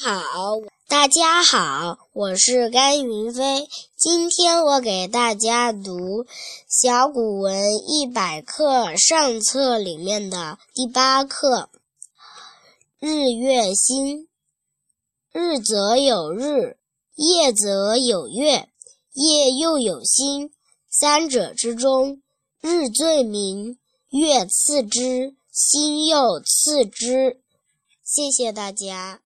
好大家好我是甘云飞今天我给大家读小古文一百课上册里面的第八课。日月星日则有日夜则有月夜又有星三者之中日最明月次之星又次之。谢谢大家。